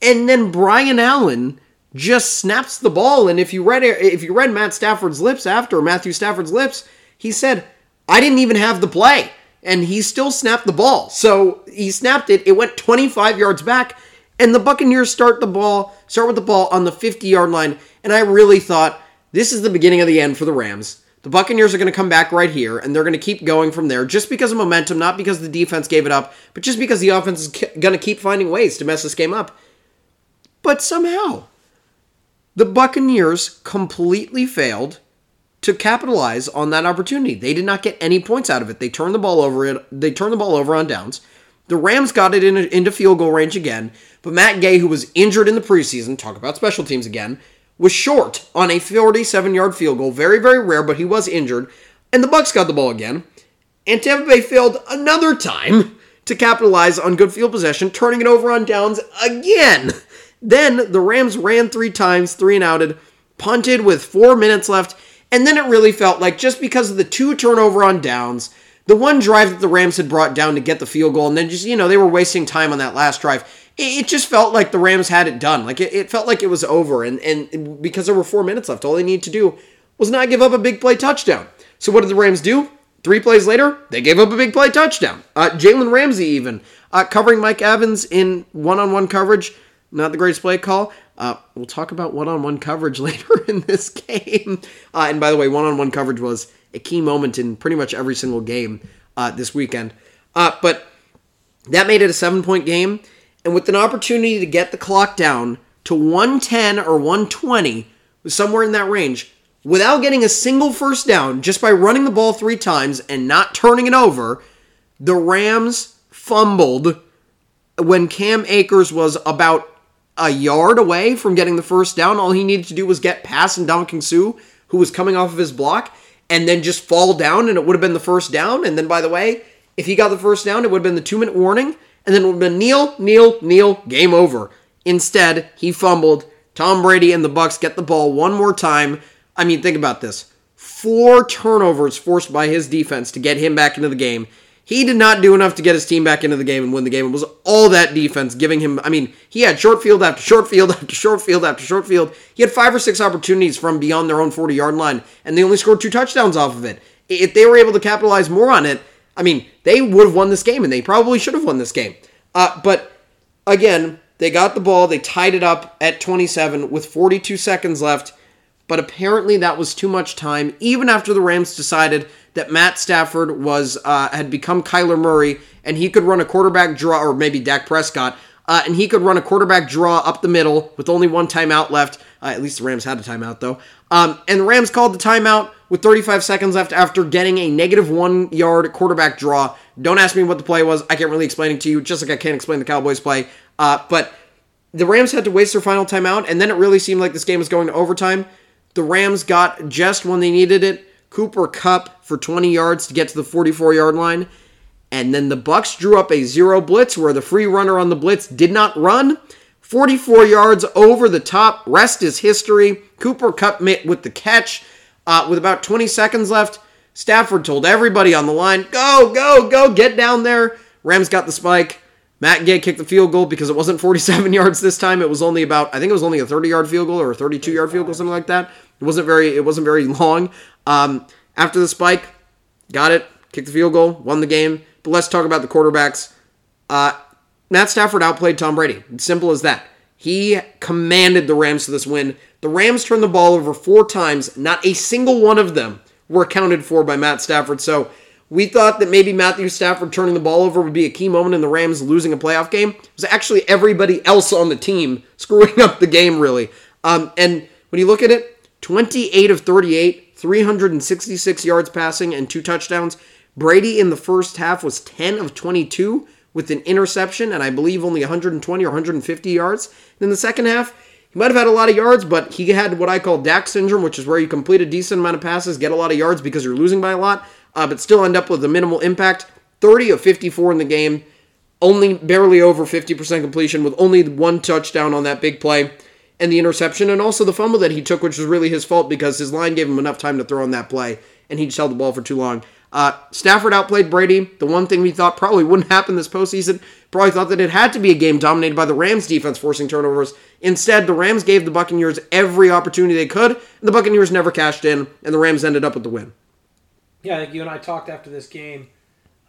And then Brian Allen just snaps the ball. And if you read if you read Matt Stafford's lips after Matthew Stafford's lips, he said, "I didn't even have the play." And he still snapped the ball. So he snapped it. It went 25 yards back, and the Buccaneers start the ball, start with the ball on the 50 yard line. And I really thought this is the beginning of the end for the Rams The Buccaneers are going to come back right here, and they're going to keep going from there just because of momentum, not because the defense gave it up, but just because the offense is going to keep finding ways to mess this game up. But somehow, the Buccaneers completely failed to capitalize on that opportunity. They did not get any points out of it. They turned the ball over. They turned the ball over on downs. The Rams got it in, into field goal range again, but Matt Gay, who was injured in the preseason, talk about special teams again, was short on a 47-yard field goal. Very, very rare, but he was injured. And the Bucs got the ball again. And Tampa Bay failed another time to capitalize on good field possession, turning it over on downs again. Then the Rams ran three times, three and outed, punted with four minutes left, and then it really felt like just because of the two turnover on downs, the one drive that the Rams had brought down to get the field goal, and then just, you know, they were wasting time on that last drive it just felt like the Rams had it done. Like it, it, felt like it was over, and and because there were four minutes left, all they needed to do was not give up a big play touchdown. So what did the Rams do? Three plays later, they gave up a big play touchdown. Uh, Jalen Ramsey even uh, covering Mike Evans in one-on-one coverage. Not the greatest play call. Uh, we'll talk about one-on-one coverage later in this game. Uh, and by the way, one-on-one coverage was a key moment in pretty much every single game uh, this weekend. Uh, but that made it a seven-point game and with an opportunity to get the clock down to 110 or 120, somewhere in that range, without getting a single first down, just by running the ball three times and not turning it over, the Rams fumbled when Cam Akers was about a yard away from getting the first down. All he needed to do was get past Ndamukong Suh, who was coming off of his block, and then just fall down, and it would have been the first down. And then, by the way, if he got the first down, it would have been the two minute warning and then it would have been kneel, kneel, kneel, game over. Instead, he fumbled. Tom Brady and the Bucs get the ball one more time. I mean, think about this. Four turnovers forced by his defense to get him back into the game. He did not do enough to get his team back into the game and win the game. It was all that defense giving him. I mean, he had short field after short field after short field after short field. He had five or six opportunities from beyond their own 40 yard line, and they only scored two touchdowns off of it. If they were able to capitalize more on it, I mean, they would have won this game, and they probably should have won this game. Uh, but again, they got the ball, they tied it up at 27 with 42 seconds left, but apparently that was too much time, even after the Rams decided that Matt Stafford was uh, had become Kyler Murray and he could run a quarterback draw, or maybe Dak Prescott, uh, and he could run a quarterback draw up the middle with only one timeout left. Uh, at least the Rams had a timeout though. Um, and the Rams called the timeout with 35 seconds left after getting a negative one yard quarterback draw. Don't ask me what the play was. I can't really explain it to you, just like I can't explain the Cowboys play. Uh, but the Rams had to waste their final timeout, and then it really seemed like this game was going to overtime. The Rams got just when they needed it Cooper Kupp for 20 yards to get to the 44 yard line. And then the Bucs drew up a zero blitz where the free runner on the blitz did not run. 44 yards over the top. Rest is history. Cooper Kupp with the catch. Uh, with about 20 seconds left, Stafford told everybody on the line, go, go, go, get down there. Rams got the spike. Matt Gay kicked the field goal because it wasn't 47 yards this time. It was only about, I think it was only a 30 yard field goal or a 32 yard field goal, something like that. It wasn't very, it wasn't very long. Um, after the spike, got it, kicked the field goal, won the game. But let's talk about the quarterbacks. Uh, Matt Stafford outplayed Tom Brady. Simple as that. He commanded the Rams to this win. The Rams turned the ball over four times. Not a single one of them were accounted for by Matt Stafford. So we thought that maybe Matthew Stafford turning the ball over would be a key moment in the Rams losing a playoff game. It was actually everybody else on the team screwing up the game, really. Um, and when you look at it, 28 of 38, 366 yards passing, and two touchdowns. Brady in the first half was 10 of 22 with an interception and I believe only 120 or 150 yards. And in the second half, he might have had a lot of yards, but he had what I call Dak syndrome, which is where you complete a decent amount of passes, get a lot of yards because you're losing by a lot, uh, but still end up with a minimal impact. 30 of 54 in the game, only barely over 50% completion with only one touchdown on that big play and the interception and also the fumble that he took, which was really his fault because his line gave him enough time to throw on that play and he just held the ball for too long. Uh, Stafford outplayed Brady. The one thing we thought probably wouldn't happen this postseason, probably thought that it had to be a game dominated by the Rams defense forcing turnovers. Instead, the Rams gave the Buccaneers every opportunity they could, and the Buccaneers never cashed in, and the Rams ended up with the win. Yeah, I think you and I talked after this game.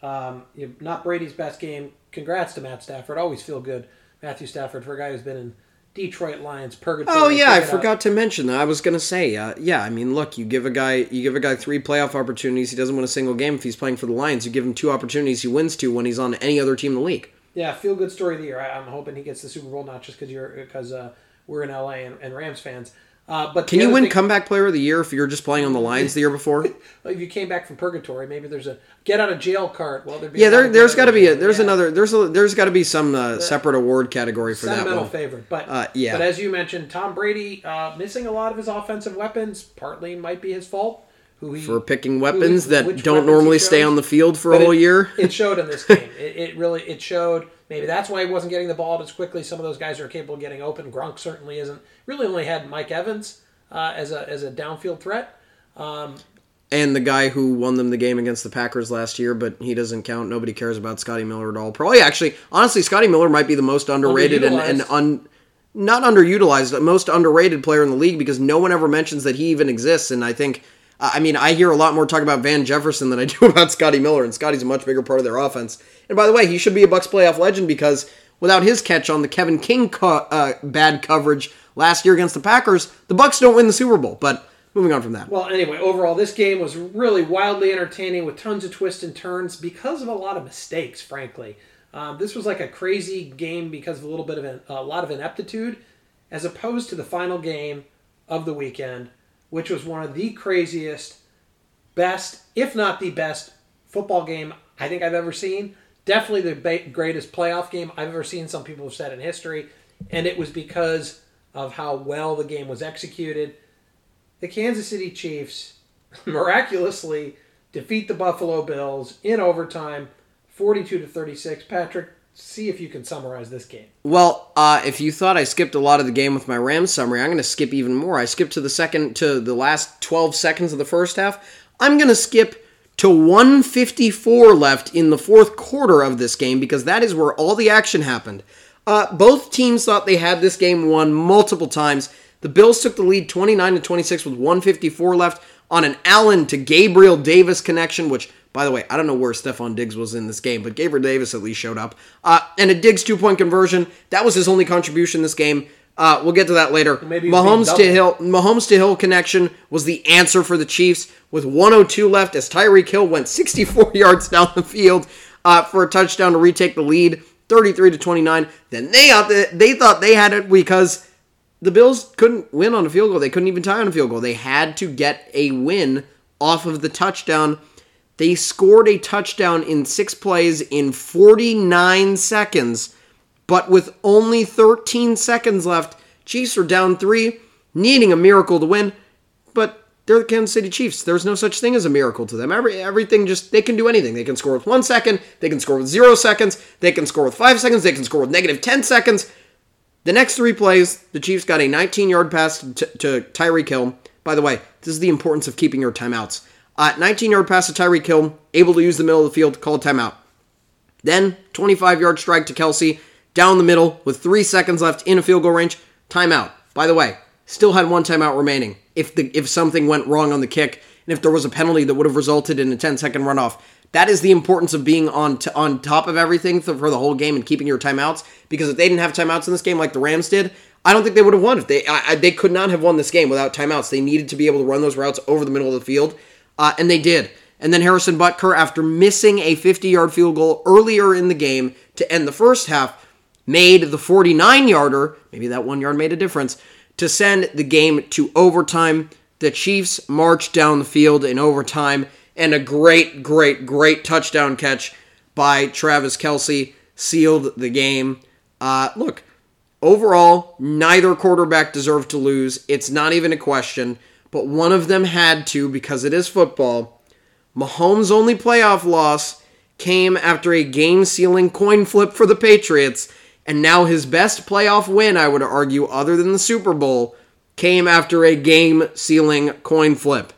Um, not Brady's best game. Congrats to Matt Stafford. Always feel good, Matthew Stafford, for a guy who's been in Detroit Lions purgatory. Oh yeah, I it up. forgot to mention that. I was gonna say, uh, yeah. I mean, look, you give a guy, you give a guy three playoff opportunities. He doesn't win a single game if he's playing for the Lions. You give him two opportunities, he wins two when he's on any other team in the league. Yeah, feel good story of the year. I, I'm hoping he gets the Super Bowl, not just because you're because uh, we're in LA and, and Rams fans. Uh, but Can you win thing- comeback player of the year if you're just playing on the Lions the year before? if you came back from purgatory, maybe there's a get out of jail card. Well, there'd be Yeah, there, get got to be a there's Yeah. another there's a there's got to be some uh, separate award category for that one. favorite. But Uh, yeah. but as you mentioned, Tom Brady uh, missing a lot of his offensive weapons partly might be his fault. Who he For picking weapons that don't weapons normally stay on the field for But a whole it, year. It showed in this game. It, it really it showed. Maybe that's why he wasn't getting the ball as quickly. Some of those guys are capable of getting open. Gronk certainly isn't. Really only had Mike Evans uh, as a as a downfield threat. and the guy who won them the game against the Packers last year, but he doesn't count. Nobody cares about Scotty Miller at all. Probably, actually, honestly, Scotty Miller might be the most underrated and, and un, not underutilized, the most underrated player in the league because no one ever mentions that he even exists. And I think, I mean, I hear a lot more talk about Van Jefferson than I do about Scotty Miller, and Scotty's a much bigger part of their offense. And by the way, he should be a Bucs playoff legend because without his catch on the Kevin King co- uh, bad coverage last year against the Packers, the Bucs don't win the Super Bowl. But moving on from that. Well, anyway, overall, this game was really wildly entertaining with tons of twists and turns because of a lot of mistakes. Frankly, um, this was like a crazy game because of a little bit of an, a lot of ineptitude, as opposed to the final game of the weekend, which was one of the craziest, best, if not the best, football game I think I've ever seen. Definitely the greatest playoff game I've ever seen. Some people have said in history, and it was because of how well the game was executed the Kansas City Chiefs miraculously defeat the Buffalo Bills in overtime, 42 to 36. Patrick, see if you can summarize this game. Well, uh, if you thought I skipped a lot of the game with my Rams summary, I'm going to skip even more. I skipped to the second to the last 12 seconds of the first half. I'm going to skip to 154 left in the fourth quarter of this game because that is where all the action happened. Uh, both teams thought they had this game won multiple times. The Bills took the lead 29 to 26 with 154 left on an Allen to Gabriel Davis connection, which by the way, I don't know where Stefon Diggs was in this game, but Gabriel Davis at least showed up. Uh, and a Diggs two point conversion. That was his only contribution this game. Uh, we'll get to that later. Maybe Mahomes to Hill, Mahomes to Hill connection was the answer for the Chiefs with 102 left as Tyreek Hill went 64 yards down the field uh, for a touchdown to retake the lead, 33 to 29. Then they they thought they had it because the Bills couldn't win on a field goal. They couldn't even tie on a field goal. They had to get a win off of the touchdown. They scored a touchdown in six plays in 49 seconds, but with only 13 seconds left, Chiefs are down three, needing a miracle to win. But they're the Kansas City Chiefs. There's no such thing as a miracle to them. Every everything just they can do anything. They can score with one second. They can score with zero seconds. They can score with five seconds. They can score with negative 10 seconds. The next three plays, the Chiefs got a 19 yard pass to, to Tyreek Hill. By the way, this is the importance of keeping your timeouts. Uh, 19 yard pass to Tyreek Hill, able to use the middle of the field, called timeout. Then 25 yard strike to Kelce, down the middle with three seconds left in a field goal range, timeout. By the way, still had one timeout remaining if the if something went wrong on the kick and if there was a penalty that would have resulted in a 10 second runoff. That is the importance of being on t- on top of everything for, for the whole game and keeping your timeouts. Because if they didn't have timeouts in this game like the Rams did, I don't think they would have won. If they I, I- they could not have won this game without timeouts. They needed to be able to run those routes over the middle of the field, uh, and they did. And then Harrison Butker, after missing a 50 yard field goal earlier in the game to end the first half, made the 49 yarder. Maybe that one yard made a difference to send the game to overtime. The Chiefs marched down the field in overtime, and a great, great, great touchdown catch by Travis Kelce sealed the game. Uh, look, overall, neither quarterback deserved to lose. It's not even a question, but one of them had to because it is football. Mahomes' only playoff loss came after a game sealing coin flip for the Patriots, and now his best playoff win, I would argue, other than the Super Bowl, came after a game sealing coin flip.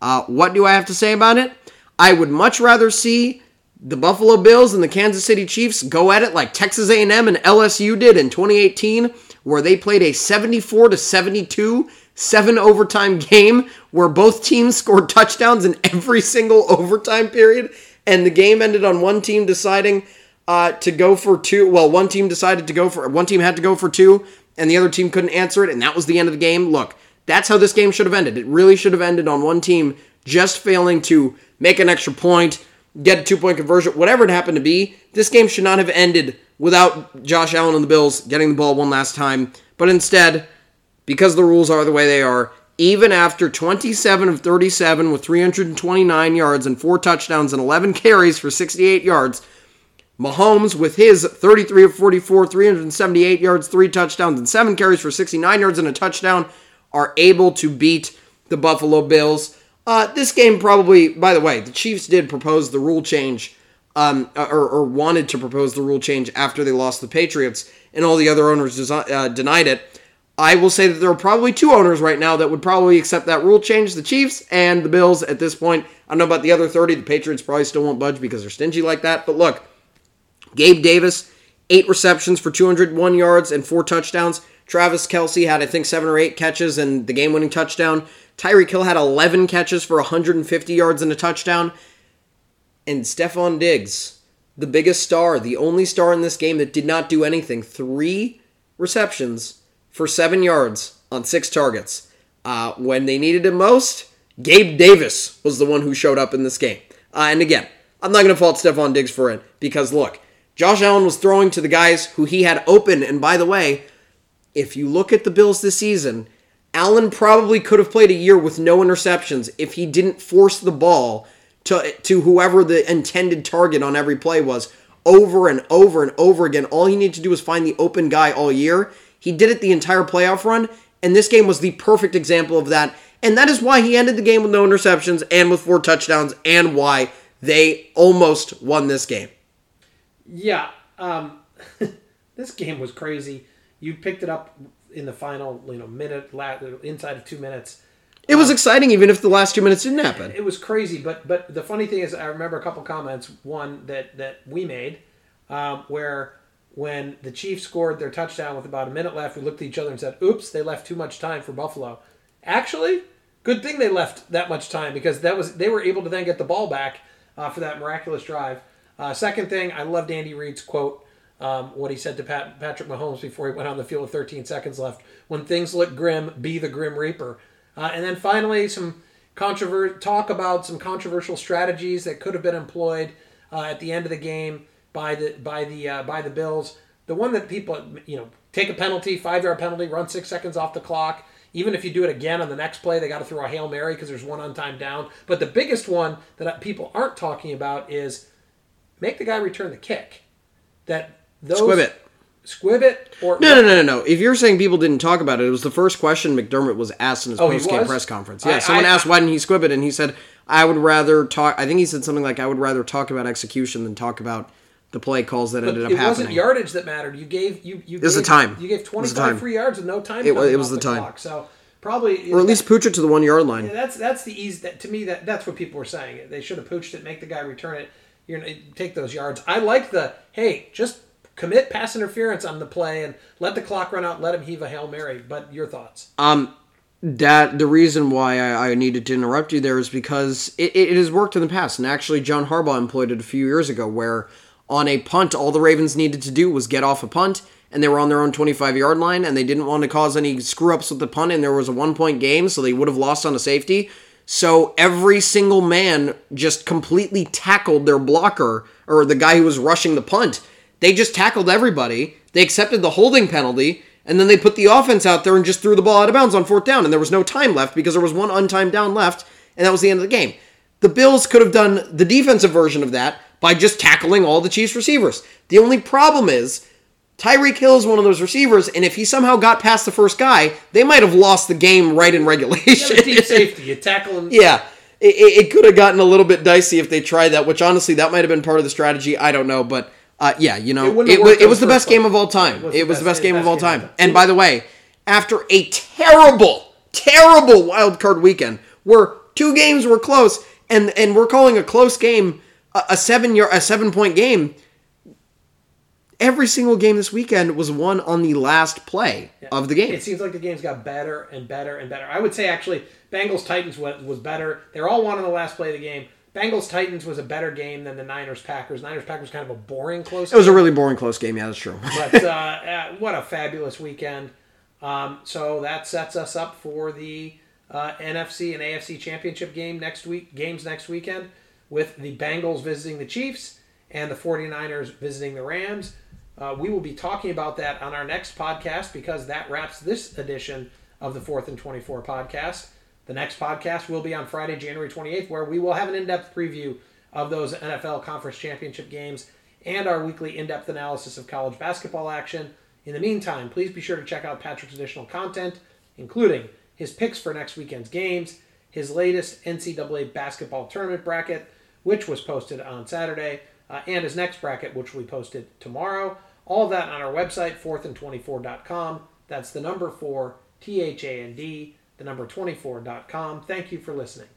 Uh, what do I have to say about it? I would much rather see the Buffalo Bills and the Kansas City Chiefs go at it like Texas A&M and LSU did in 2018, where they played a 74 to 72 seven overtime game where both teams scored touchdowns in every single overtime period, and the game ended on one team deciding uh, to go for two. Well, one team decided to go for one team had to go for two, and the other team couldn't answer it, and that was the end of the game. Look, that's how this game should have ended. It really should have ended on one team just failing to make an extra point, get a two point conversion, whatever it happened to be. This game should not have ended without Josh Allen and the Bills getting the ball one last time. But instead, because the rules are the way they are, even after 27 of 37 with 329 yards and four touchdowns and 11 carries for 68 yards, Mahomes, with his 33 of 44, 378 yards, three touchdowns, and seven carries for 69 yards and a touchdown, are able to beat the Buffalo Bills. Uh, this game probably, by the way, the Chiefs did propose the rule change, um, or, or, wanted to propose the rule change after they lost the Patriots, and all the other owners uh, denied it. I will say that there are probably two owners right now that would probably accept that rule change the Chiefs and the Bills at this point. I don't know about the other 30. The Patriots probably still won't budge because they're stingy like that. But look, Gabe Davis, eight receptions for 201 yards and four touchdowns. Travis Kelce had, I think, seven or eight catches and the game winning touchdown. Tyreek Hill had 11 catches for 150 yards and a touchdown. And Stefon Diggs, the biggest star, the only star in this game that did not do anything, three receptions for seven yards on six targets. Uh, when they needed him most, Gabe Davis was the one who showed up in this game. Uh, and again, I'm not going to fault Stefon Diggs for it because look, Josh Allen was throwing to the guys who he had open. And by the way, if you look at the Bills this season, Allen probably could have played a year with no interceptions if he didn't force the ball to, to whoever the intended target on every play was over and over and over again. All he needed to do was find the open guy all year. He did it the entire playoff run, and this game was the perfect example of that. And that is why he ended the game with no interceptions and with four touchdowns, and why they almost won this game. Yeah, um, this game was crazy. You picked it up in the final, you know, minute, inside of two minutes. It was um, exciting, even if the last two minutes didn't happen. It was crazy, but but the funny thing is, I remember a couple comments. One that that we made, um, where when the Chiefs scored their touchdown with about a minute left, we looked at each other and said, "Oops, they left too much time for Buffalo." Actually, good thing they left that much time because that was they were able to then get the ball back uh, for that miraculous drive. Uh, second thing, I loved Andy Reid's quote, um, what he said to Pat, Patrick Mahomes before he went on the field with 13 seconds left. When things look grim, be the Grim Reaper. Uh, and then finally, some controver- talk about some controversial strategies that could have been employed uh, at the end of the game by the by the uh, by the Bills. The one that people, you know, take a penalty, five yard penalty, run six seconds off the clock. Even if you do it again on the next play, they got to throw a hail mary because there's one on time down. But the biggest one that people aren't talking about is make the guy return the kick. That those squib it, squib it, or no, no, no, no, no. If you're saying people didn't talk about it, it was the first question McDermott was asked in his oh, post game press conference. Yeah, I, someone I, asked why didn't he squib it, and he said, "I would rather talk." I think he said something like, "I would rather talk about execution than talk about." The play calls that ended up it happening. It wasn't yardage that mattered. You gave you you. It was the time. You gave twenty five free yards with no time. It was, it was the, the, time. Clock. So probably or at least pooch it to the one yard line. Yeah, that's that's the easy. That, to me, that that's what people were saying. They should have pooched it, make the guy return it. You're gonna take those yards. I like the hey, just commit pass interference on the play and let the clock run out. Let him heave a hail mary. But your thoughts? Um, that the reason why I, I, needed to interrupt you there is because it, it, has worked in the past, and actually John Harbaugh employed it a few years ago, where on a punt, all the Ravens needed to do was get off a punt, and they were on their own 25 yard line, and they didn't want to cause any screw ups with the punt, and there was a one point game, so they would have lost on a safety. So every single man just completely tackled their blocker or the guy who was rushing the punt. They just tackled everybody. They accepted the holding penalty, and then they put the offense out there and just threw the ball out of bounds on fourth down. And there was no time left because there was one untimed down left, and that was the end of the game. The Bills could have done the defensive version of that by just tackling all the Chiefs receivers. The only problem is Tyreek Hill is one of those receivers, and if he somehow got past the first guy, they might have lost the game right in regulation. Yeah, deep safety, you tackle him. yeah, it, it, could have gotten a little bit dicey if they tried that. Which honestly, that might have been part of the strategy. I don't know, but uh, yeah, you know, it, it, it was the best game of all time. It was, the best, game of all time. And by the way, after a terrible, terrible wild card weekend where two games were close, and and we're calling a close game a, a seven year a seven point game every single game this weekend was won on the last play yeah. of the game. It seems like the games got better and better and better. I would say actually Bengals Titans was, was better. They're all won on the last play of the game. Bengals Titans was a better game than the Niners Packers. Niners Packers kind of a boring close. It was a really boring close game. Yeah, that's true. but uh, uh, what a fabulous weekend. Um, so that sets us up for the uh, NFC and AFC championship game next week, games next weekend, with the Bengals visiting the Chiefs and the 49ers visiting the Rams. Uh, we will be talking about that on our next podcast because that wraps this edition of the Fourth and 24 podcast. The next podcast will be on Friday, January 28th, where we will have an in depth preview of those NFL conference championship games and our weekly in depth analysis of college basketball action. In the meantime, please be sure to check out Patrick's additional content, including his picks for next weekend's games, his latest NCAA basketball tournament bracket, which was posted on Saturday, uh, and his next bracket, which we posted tomorrow. All that on our website, fourthand24.com. That's the number four, T H A N D, the number 24.com. Thank you for listening.